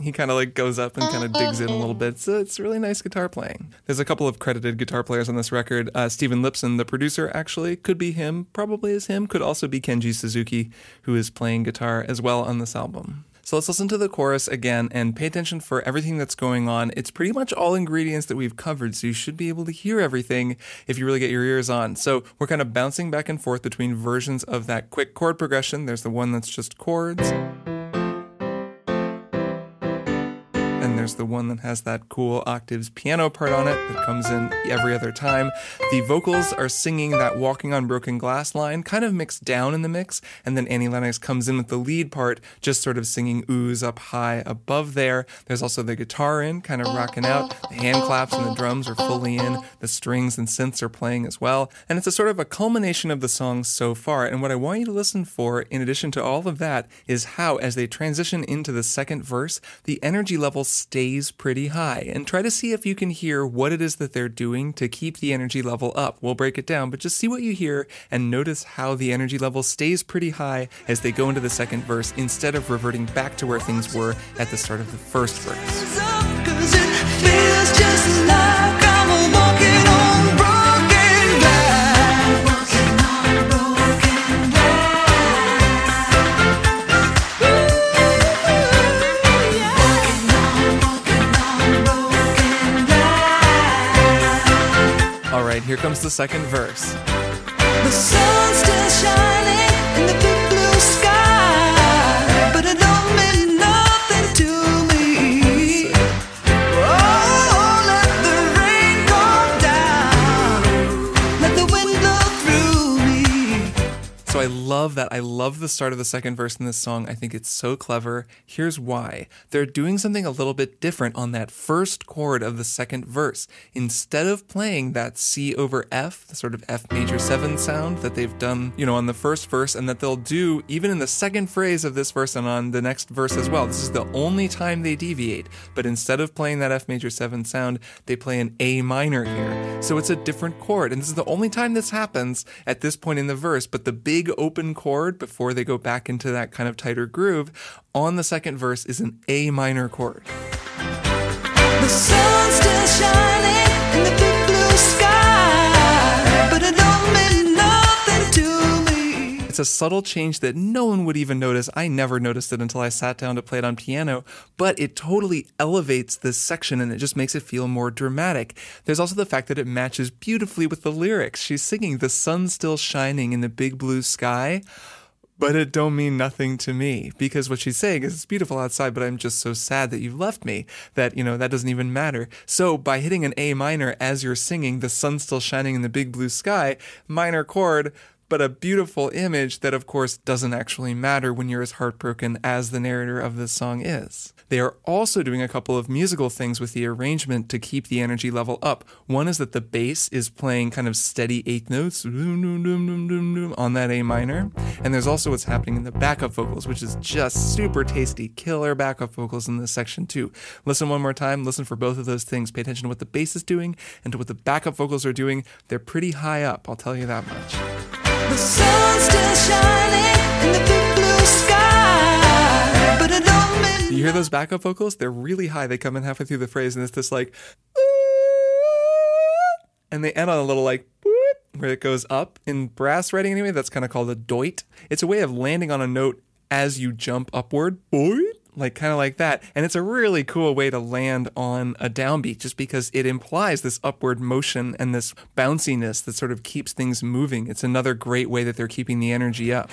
He kind of like goes up and kind of digs in a little bit. So it's really nice guitar playing. There's a couple of credited guitar players on this record. Uh, Stephen Lipson, the producer, actually could be him. Probably is him. Could also be Kenji Suzuki, who is playing guitar as well on this album. So let's listen to the chorus again and pay attention for everything that's going on. It's pretty much all ingredients that we've covered, so you should be able to hear everything if you really get your ears on. So we're kind of bouncing back and forth between versions of that quick chord progression. There's the one that's just chords. There's the one that has that cool octaves piano part on it that comes in every other time. The vocals are singing that Walking on Broken Glass line, kind of mixed down in the mix, and then Annie Lennox comes in with the lead part, just sort of singing oohs up high above there. There's also the guitar in, kind of rocking out. The hand claps and the drums are fully in. The strings and synths are playing as well. And it's a sort of a culmination of the song so far. And what I want you to listen for, in addition to all of that, is how, as they transition into the second verse, the energy level stays pretty high. And try to see if you can hear what it is that they're doing to keep the energy level up. We'll break it down, but just see what you hear and notice how the energy level stays pretty high as they go into the second verse instead of reverting back to where things were at the start of the first verse. Here comes the second verse. The sun's still shining I love that. I love the start of the second verse in this song. I think it's so clever. Here's why. They're doing something a little bit different on that first chord of the second verse. Instead of playing that C over F, the sort of F major 7 sound that they've done, you know, on the first verse and that they'll do even in the second phrase of this verse and on the next verse as well. This is the only time they deviate. But instead of playing that F major 7 sound, they play an A minor here. So it's a different chord. And this is the only time this happens at this point in the verse. But the big open chord before they go back into that kind of tighter groove on the second verse is an A minor chord. A subtle change that no one would even notice. I never noticed it until I sat down to play it on piano, but it totally elevates this section and it just makes it feel more dramatic. There's also the fact that it matches beautifully with the lyrics. She's singing, The sun's still shining in the big blue sky. But it don't mean nothing to me because what she's saying is it's beautiful outside, but I'm just so sad that you've left me that, you know, that doesn't even matter. So by hitting an A minor as you're singing, the sun's still shining in the big blue sky, minor chord, but a beautiful image that, of course, doesn't actually matter when you're as heartbroken as the narrator of this song is. They are also doing a couple of musical things with the arrangement to keep the energy level up. One is that the bass is playing kind of steady eighth notes on that A minor. And there's also what's happening in the backup vocals, which is just super tasty, killer backup vocals in this section, too. Listen one more time, listen for both of those things. Pay attention to what the bass is doing and to what the backup vocals are doing. They're pretty high up, I'll tell you that much. You hear those backup vocals? They're really high. They come in halfway through the phrase, and it's this like, and they end on a little like where it goes up in brass writing anyway. That's kind of called a doit. It's a way of landing on a note as you jump upward, like kind of like that. And it's a really cool way to land on a downbeat, just because it implies this upward motion and this bounciness that sort of keeps things moving. It's another great way that they're keeping the energy up.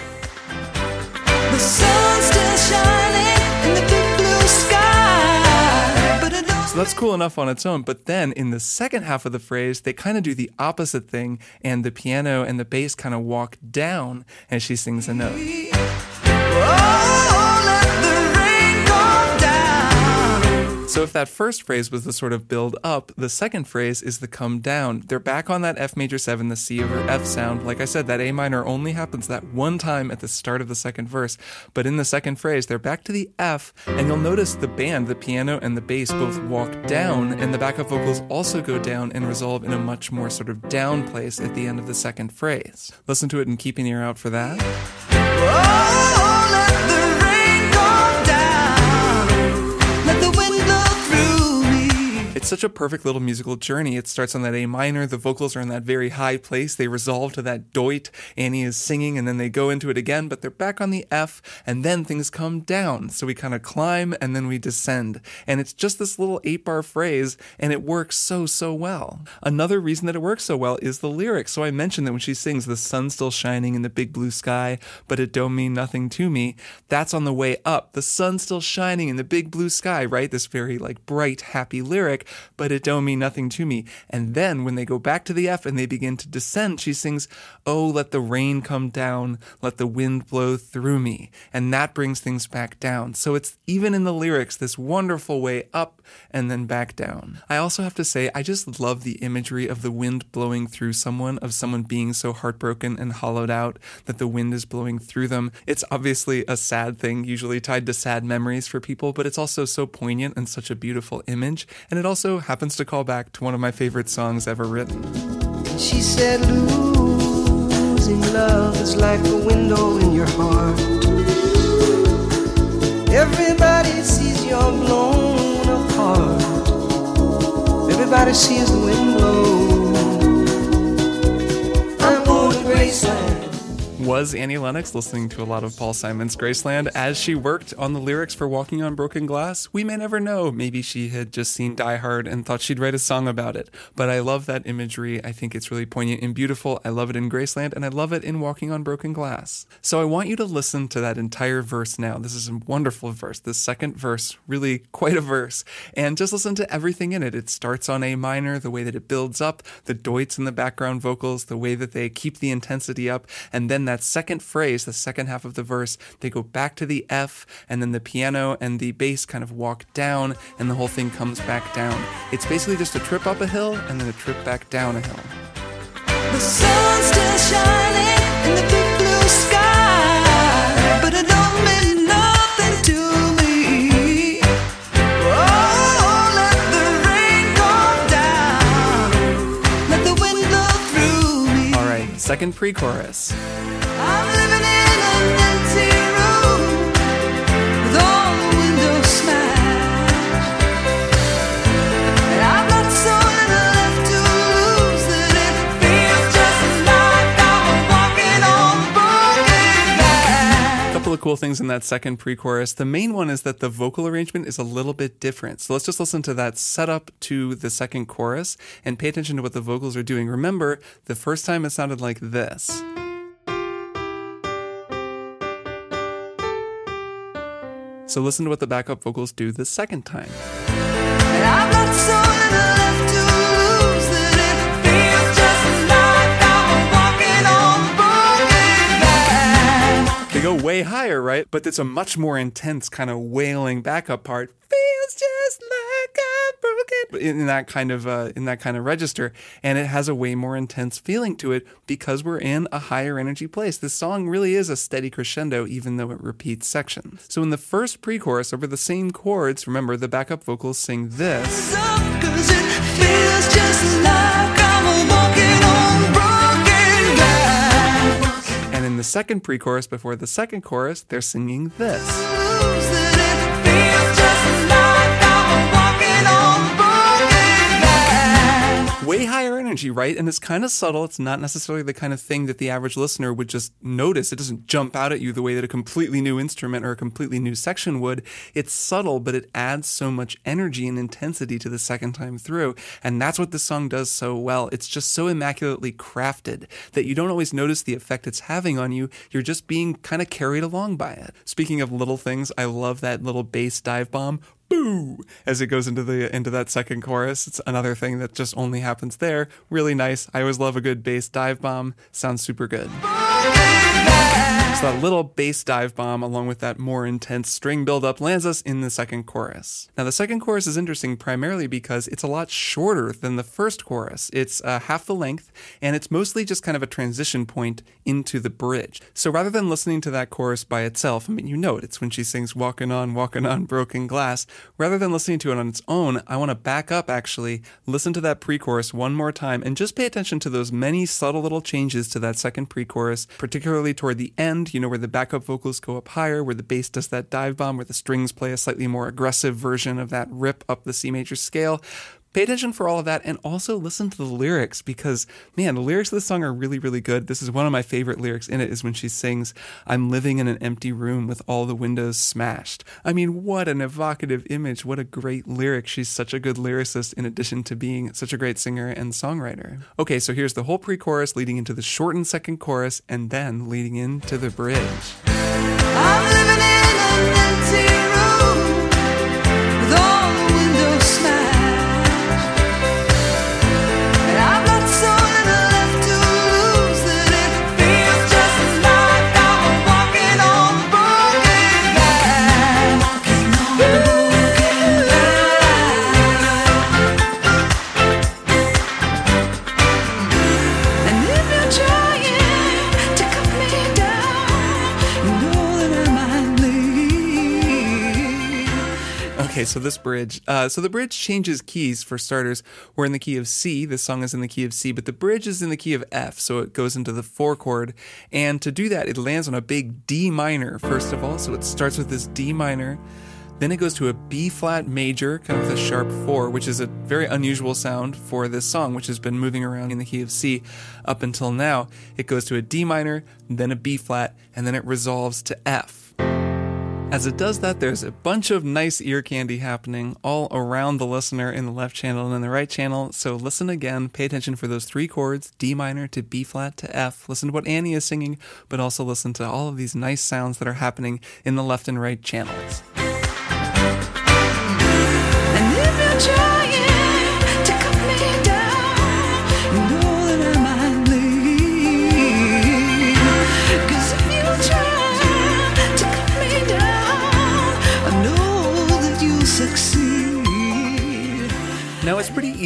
the sun's still shining in the big blue sky, but it don't So that's cool enough on its own. But then in the second half of the phrase, they kind of do the opposite thing, and the piano and the bass kind of walk down as she sings a note. Oh, oh, oh. So if that first phrase was the sort of build up, the second phrase is the come down. They're back on that F major 7, the C over F sound. Like I said, that A minor only happens that one time at the start of the second verse. But in the second phrase, they're back to the F, and you'll notice the band, the piano and the bass both walk down, and the backup vocals also go down and resolve in a much more sort of down place at the end of the second phrase. Listen to it and keep an ear out for that. Oh, It's such a perfect little musical journey. It starts on that A minor, the vocals are in that very high place, they resolve to that doit, Annie is singing, and then they go into it again, but they're back on the F, and then things come down. So we kind of climb and then we descend. And it's just this little eight bar phrase, and it works so, so well. Another reason that it works so well is the lyrics. So I mentioned that when she sings, the sun's still shining in the big blue sky, but it don't mean nothing to me. That's on the way up. The sun's still shining in the big blue sky, right? This very like bright, happy lyric, but it don't mean nothing to me. And then when they go back to the F and they begin to descend, she sings, Oh, let the rain come down, let the wind blow through me. And that brings things back down. So it's even in the lyrics, this wonderful way up and then back down. I also have to say, I just love the imagery of the wind blowing through someone, of someone being so heartbroken and hollowed out that the wind is blowing through them. It's obviously a sad thing, usually tied to sad memories for people, but it's also so poignant and such a beautiful image. And it also happens to call back to one of my favorite songs ever written. She said, losing love is like a window in your heart. Everybody sees you're blown apart. Everybody sees the wind blow. Was Annie Lennox listening to a lot of Paul Simon's Graceland as she worked on the lyrics for Walking on Broken Glass? We may never know. Maybe she had just seen Die Hard and thought she'd write a song about it. But I love that imagery. I think it's really poignant and beautiful. I love it in Graceland and I love it in Walking on Broken Glass. So I want you to listen to that entire verse now. This is a wonderful verse. The second verse, really quite a verse. And just listen to everything in it. It starts on A minor, the way that it builds up, the doits in the background vocals, the way that they keep the intensity up, and then that second phrase, the second half of the verse, they go back to the F, and then the piano and the bass kind of walk down, and the whole thing comes back down. It's basically just a trip up a hill and then a trip back down a hill. The sun's still shining in the big blue sky, but it don't mean nothing to me. Oh, let the rain come down, let the wind blow through me. All right, second pre chorus. Cool things in that second pre chorus. The main one is that the vocal arrangement is a little bit different. So let's just listen to that setup to the second chorus and pay attention to what the vocals are doing. Remember, the first time it sounded like this. So listen to what the backup vocals do the second time. They go way higher, right? But it's a much more intense kind of wailing backup part. Feels just like I'm broken in that kind of uh, in that kind of register, and it has a way more intense feeling to it because we're in a higher energy place. This song really is a steady crescendo, even though it repeats sections. So in the first pre-chorus, over the same chords, remember the backup vocals sing this. In the second pre-chorus, before the second chorus, they're singing this. Way higher energy, right? And it's kind of subtle. It's not necessarily the kind of thing that the average listener would just notice. It doesn't jump out at you the way that a completely new instrument or a completely new section would. It's subtle, but it adds so much energy and intensity to the second time through. And that's what this song does so well. It's just so immaculately crafted that you don't always notice the effect it's having on you. You're just being kind of carried along by it. Speaking of little things, I love that little bass dive bomb boo as it goes into the into that second chorus. It's another thing that just only happens there. Really nice. I always love a good bass dive bomb. Sounds super good. So that little bass dive bomb, along with that more intense string buildup, lands us in the second chorus. Now, the second chorus is interesting primarily because it's a lot shorter than the first chorus. It's uh, half the length, and it's mostly just kind of a transition point into the bridge. So rather than listening to that chorus by itself, I mean, you know it, it's when she sings Walking On, Walking On, Broken Glass. Rather than listening to it on its own, I want to back up actually, listen to that pre chorus one more time, and just pay attention to those many subtle little changes to that second pre chorus, particularly toward the end, you know, where the backup vocals go up higher, where the bass does that dive bomb, where the strings play a slightly more aggressive version of that rip up the C major scale. Pay attention for all of that and also listen to the lyrics because, man, the lyrics of this song are really, really good. This is one of my favorite lyrics in it is when she sings, I'm living in an empty room with all the windows smashed. I mean, what an evocative image. What a great lyric. She's such a good lyricist in addition to being such a great singer and songwriter. Okay, so here's the whole pre chorus leading into the shortened second chorus and then leading into the bridge. So this bridge. Uh, so the bridge changes keys for starters. We're in the key of C. This song is in the key of C, but the bridge is in the key of F. So it goes into the four chord. And to do that, it lands on a big D minor, first of all. So it starts with this D minor. Then it goes to a B flat major, kind of a sharp four, which is a very unusual sound for this song, which has been moving around in the key of C up until now. It goes to a D minor, then a B flat, and then it resolves to F. As it does that, there's a bunch of nice ear candy happening all around the listener in the left channel and in the right channel. So listen again, pay attention for those three chords D minor to B flat to F. Listen to what Annie is singing, but also listen to all of these nice sounds that are happening in the left and right channels. And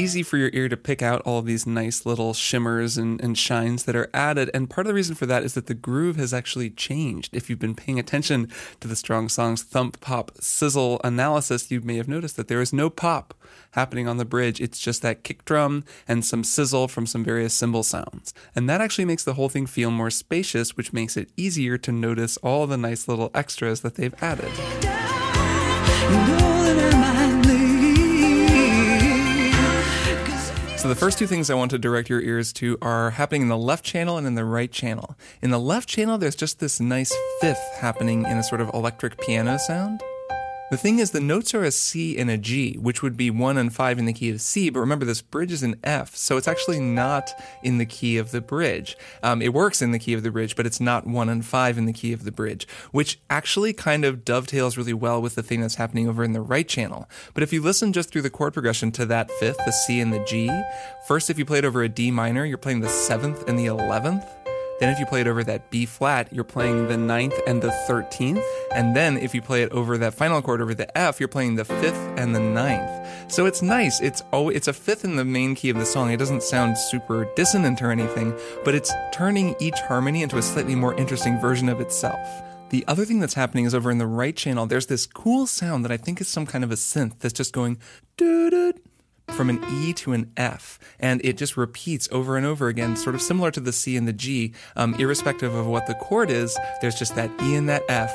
easy for your ear to pick out all these nice little shimmers and, and shines that are added. And part of the reason for that is that the groove has actually changed. If you've been paying attention to the Strong Songs thump, pop, sizzle analysis, you may have noticed that there is no pop happening on the bridge. It's just that kick drum and some sizzle from some various cymbal sounds. And that actually makes the whole thing feel more spacious, which makes it easier to notice all the nice little extras that they've added. So the first two things I want to direct your ears to are happening in the left channel and in the right channel. In the left channel, there's just this nice fifth happening in a sort of electric piano sound. The thing is, the notes are a C and a G, which would be 1 and 5 in the key of C, but remember this bridge is in F, so it's actually not in the key of the bridge. Um, it works in the key of the bridge, but it's not 1 and 5 in the key of the bridge, which actually kind of dovetails really well with the thing that's happening over in the right channel. But if you listen just through the chord progression to that fifth, the C and the G, first if you play it over a D minor, you're playing the 7th and the 11th. Then if you play it over that B flat, you're playing the ninth and the 13th. And then if you play it over that final chord over the F, you're playing the fifth and the ninth. So it's nice. It's it's a fifth in the main key of the song. It doesn't sound super dissonant or anything, but it's turning each harmony into a slightly more interesting version of itself. The other thing that's happening is over in the right channel, there's this cool sound that I think is some kind of a synth that's just going doo doo from an E to an F, and it just repeats over and over again, sort of similar to the C and the G. Um, irrespective of what the chord is, there's just that E and that F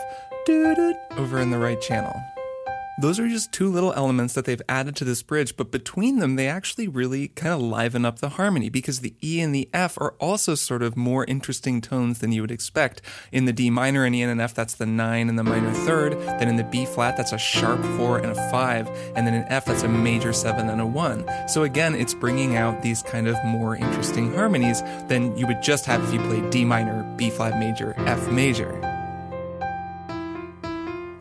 over in the right channel. Those are just two little elements that they've added to this bridge, but between them, they actually really kind of liven up the harmony because the E and the F are also sort of more interesting tones than you would expect. In the D minor and E and an F, that's the 9 and the minor third. Then in the B flat, that's a sharp 4 and a 5. And then in F, that's a major 7 and a 1. So again, it's bringing out these kind of more interesting harmonies than you would just have if you played D minor, B flat major, F major.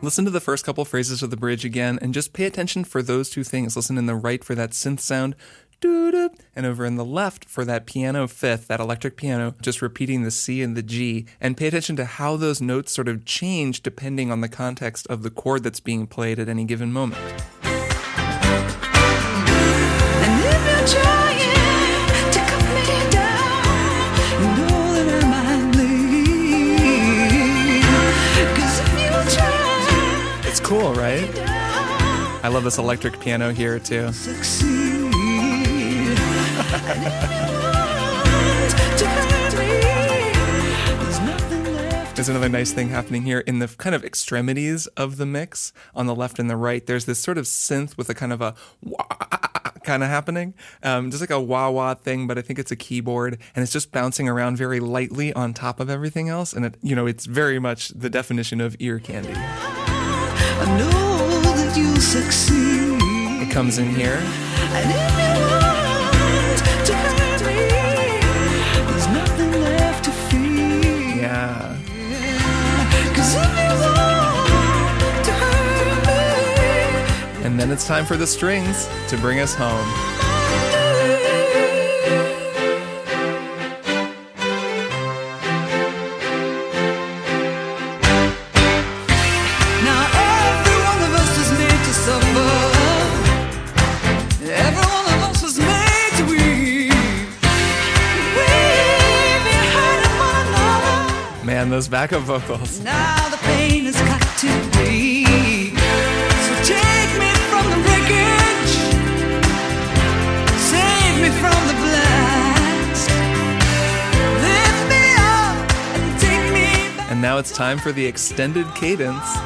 Listen to the first couple phrases of the bridge again and just pay attention for those two things. Listen in the right for that synth sound. And over in the left for that piano fifth, that electric piano, just repeating the C and the G. And pay attention to how those notes sort of change depending on the context of the chord that's being played at any given moment. I love this electric piano here too. There's another nice thing happening here in the kind of extremities of the mix on the left and the right. There's this sort of synth with a kind of a wah kind of happening, um, just like a wah wah thing, but I think it's a keyboard and it's just bouncing around very lightly on top of everything else. And it, you know, it's very much the definition of ear candy. Succeed. It comes in here. And if you want to hurt me, there's nothing left to fear. Yeah. 'Cause if you want to hurt me, And then it's time for the strings to bring us home. Those backup vocals. Now the pain has got too deep. So take me from the wreckage. Save me from the blast. Lift me up and take me back. And now it's time for the extended cadence.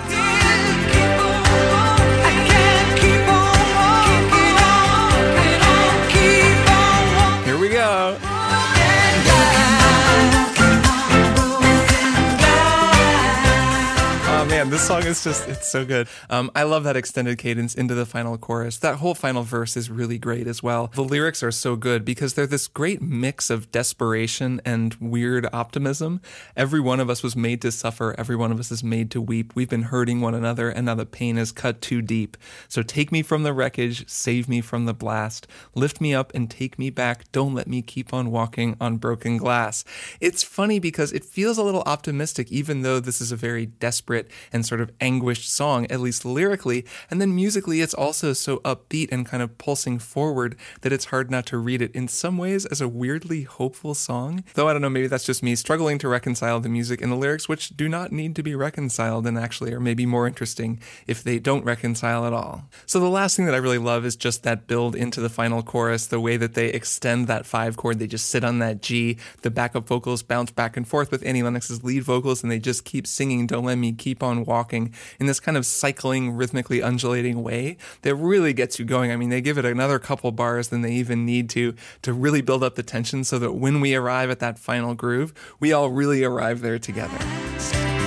This song is just, it's so good. Um, I love that extended cadence into the final chorus. That whole final verse is really great as well. The lyrics are so good because they're this great mix of desperation and weird optimism. Every one of us was made to suffer. Every one of us is made to weep. We've been hurting one another and now the pain is cut too deep. So take me from the wreckage, save me from the blast, lift me up and take me back. Don't let me keep on walking on broken glass. It's funny because it feels a little optimistic, even though this is a very desperate and sort of anguished song, at least lyrically. And then musically, it's also so upbeat and kind of pulsing forward that it's hard not to read it in some ways as a weirdly hopeful song. Though I don't know, maybe that's just me struggling to reconcile the music and the lyrics, which do not need to be reconciled and actually are maybe more interesting if they don't reconcile at all. So the last thing that I really love is just that build into the final chorus, the way that they extend that five chord, they just sit on that G, the backup vocals bounce back and forth with Annie Lennox's lead vocals, and they just keep singing Don't Let Me Keep On Walking in this kind of cycling, rhythmically undulating way that really gets you going. I mean, they give it another couple bars than they even need to to really build up the tension so that when we arrive at that final groove, we all really arrive there together.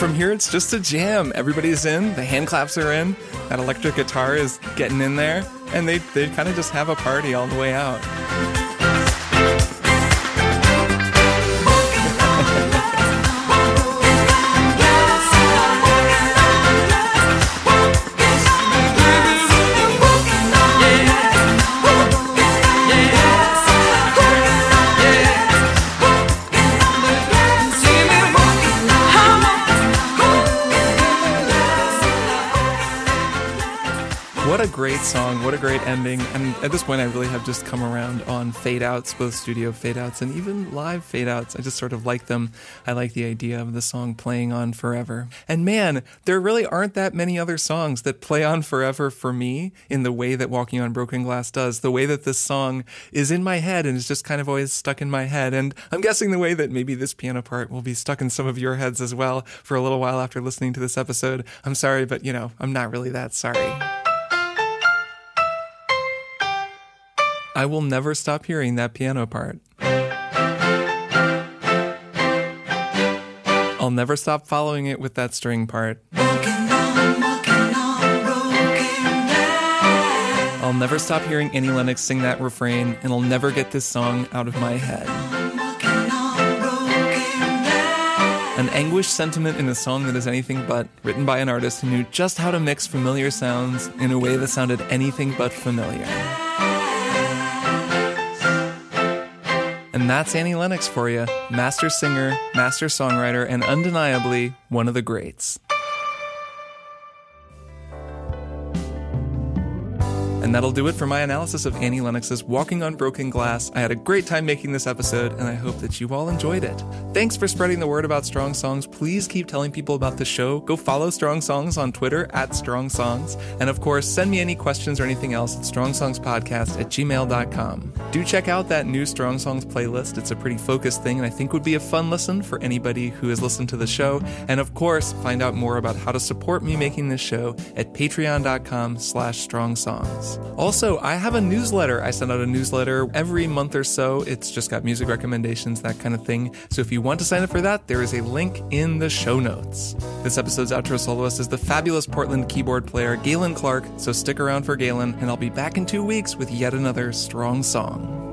From here, it's just a jam. Everybody's in, the hand claps are in, that electric guitar is getting in there, and they, they kind of just have a party all the way out. Great song. What a great ending. And at this point, I really have just come around on fade outs, both studio fade outs and even live fade outs. I just sort of like them. I like the idea of the song playing on forever. And man, there really aren't that many other songs that play on forever for me in the way that Walking on Broken Glass does. The way that this song is in my head and is just kind of always stuck in my head. And I'm guessing the way that maybe this piano part will be stuck in some of your heads as well for a little while after listening to this episode. I'm sorry, but you know, I'm not really that sorry. I will never stop hearing that piano part. I'll never stop following it with that string part. I'll never stop hearing Annie Lennox sing that refrain, and I'll never get this song out of my head. An anguished sentiment in a song that is anything but, written by an artist who knew just how to mix familiar sounds in a way that sounded anything but familiar. And that's Annie Lennox for you master singer, master songwriter, and undeniably one of the greats. And that'll do it for my analysis of Annie Lennox's Walking on Broken Glass. I had a great time making this episode, and I hope that you all enjoyed it. Thanks for spreading the word about Strong Songs. Please keep telling people about the show. Go follow Strong Songs on Twitter at Strong Songs. And of course, send me any questions or anything else at strongsongspodcast at gmail.com. Do check out that new Strong Songs playlist. It's a pretty focused thing, and I think would be a fun listen for anybody who has listened to the show. And of course, find out more about how to support me making this show at patreon.com slash strong Also, I have a newsletter. I send out a newsletter every month or so. It's just got music recommendations, that kind of thing. So if you want to sign up for that, there is a link in the show notes. This episode's outro soloist is the fabulous Portland keyboard player Galen Clark, so stick around for Galen, and I'll be back in two weeks with yet another strong song.